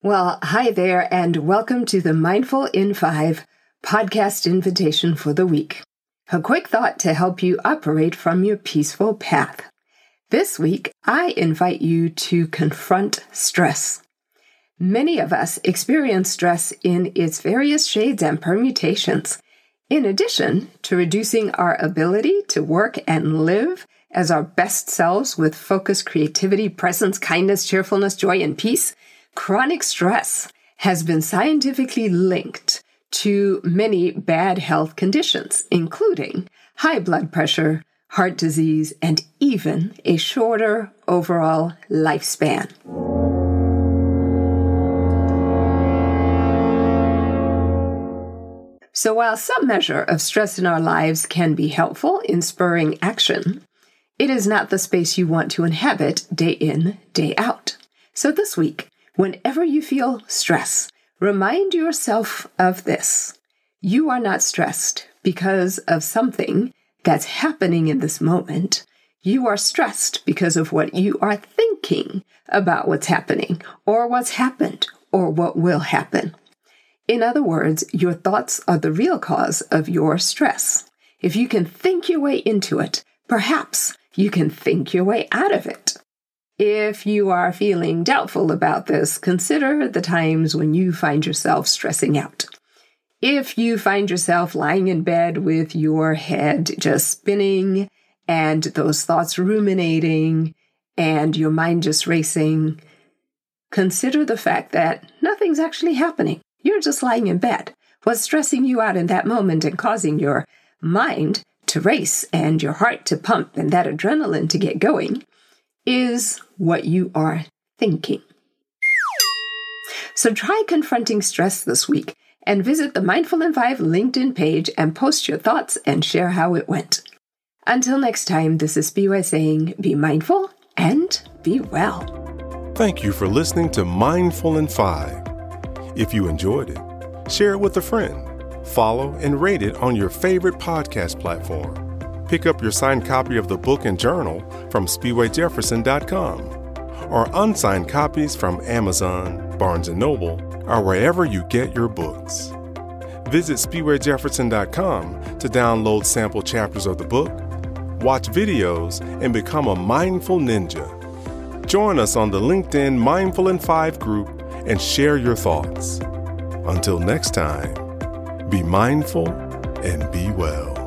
Well, hi there, and welcome to the Mindful in Five podcast invitation for the week. A quick thought to help you operate from your peaceful path. This week, I invite you to confront stress. Many of us experience stress in its various shades and permutations. In addition to reducing our ability to work and live as our best selves with focus, creativity, presence, kindness, cheerfulness, joy, and peace, Chronic stress has been scientifically linked to many bad health conditions, including high blood pressure, heart disease, and even a shorter overall lifespan. So, while some measure of stress in our lives can be helpful in spurring action, it is not the space you want to inhabit day in, day out. So, this week, Whenever you feel stress, remind yourself of this. You are not stressed because of something that's happening in this moment. You are stressed because of what you are thinking about what's happening, or what's happened, or what will happen. In other words, your thoughts are the real cause of your stress. If you can think your way into it, perhaps you can think your way out of it. If you are feeling doubtful about this, consider the times when you find yourself stressing out. If you find yourself lying in bed with your head just spinning and those thoughts ruminating and your mind just racing, consider the fact that nothing's actually happening. You're just lying in bed. What's stressing you out in that moment and causing your mind to race and your heart to pump and that adrenaline to get going is what you are thinking. So try confronting stress this week and visit the Mindful in 5 LinkedIn page and post your thoughts and share how it went. Until next time, this is Spiwe saying be mindful and be well. Thank you for listening to Mindful in 5. If you enjoyed it, share it with a friend, follow and rate it on your favorite podcast platform. Pick up your signed copy of the book and journal from SpiweJefferson.com or unsigned copies from Amazon, Barnes & Noble, or wherever you get your books. Visit SpiweJefferson.com to download sample chapters of the book, watch videos, and become a mindful ninja. Join us on the LinkedIn Mindful in 5 group and share your thoughts. Until next time, be mindful and be well.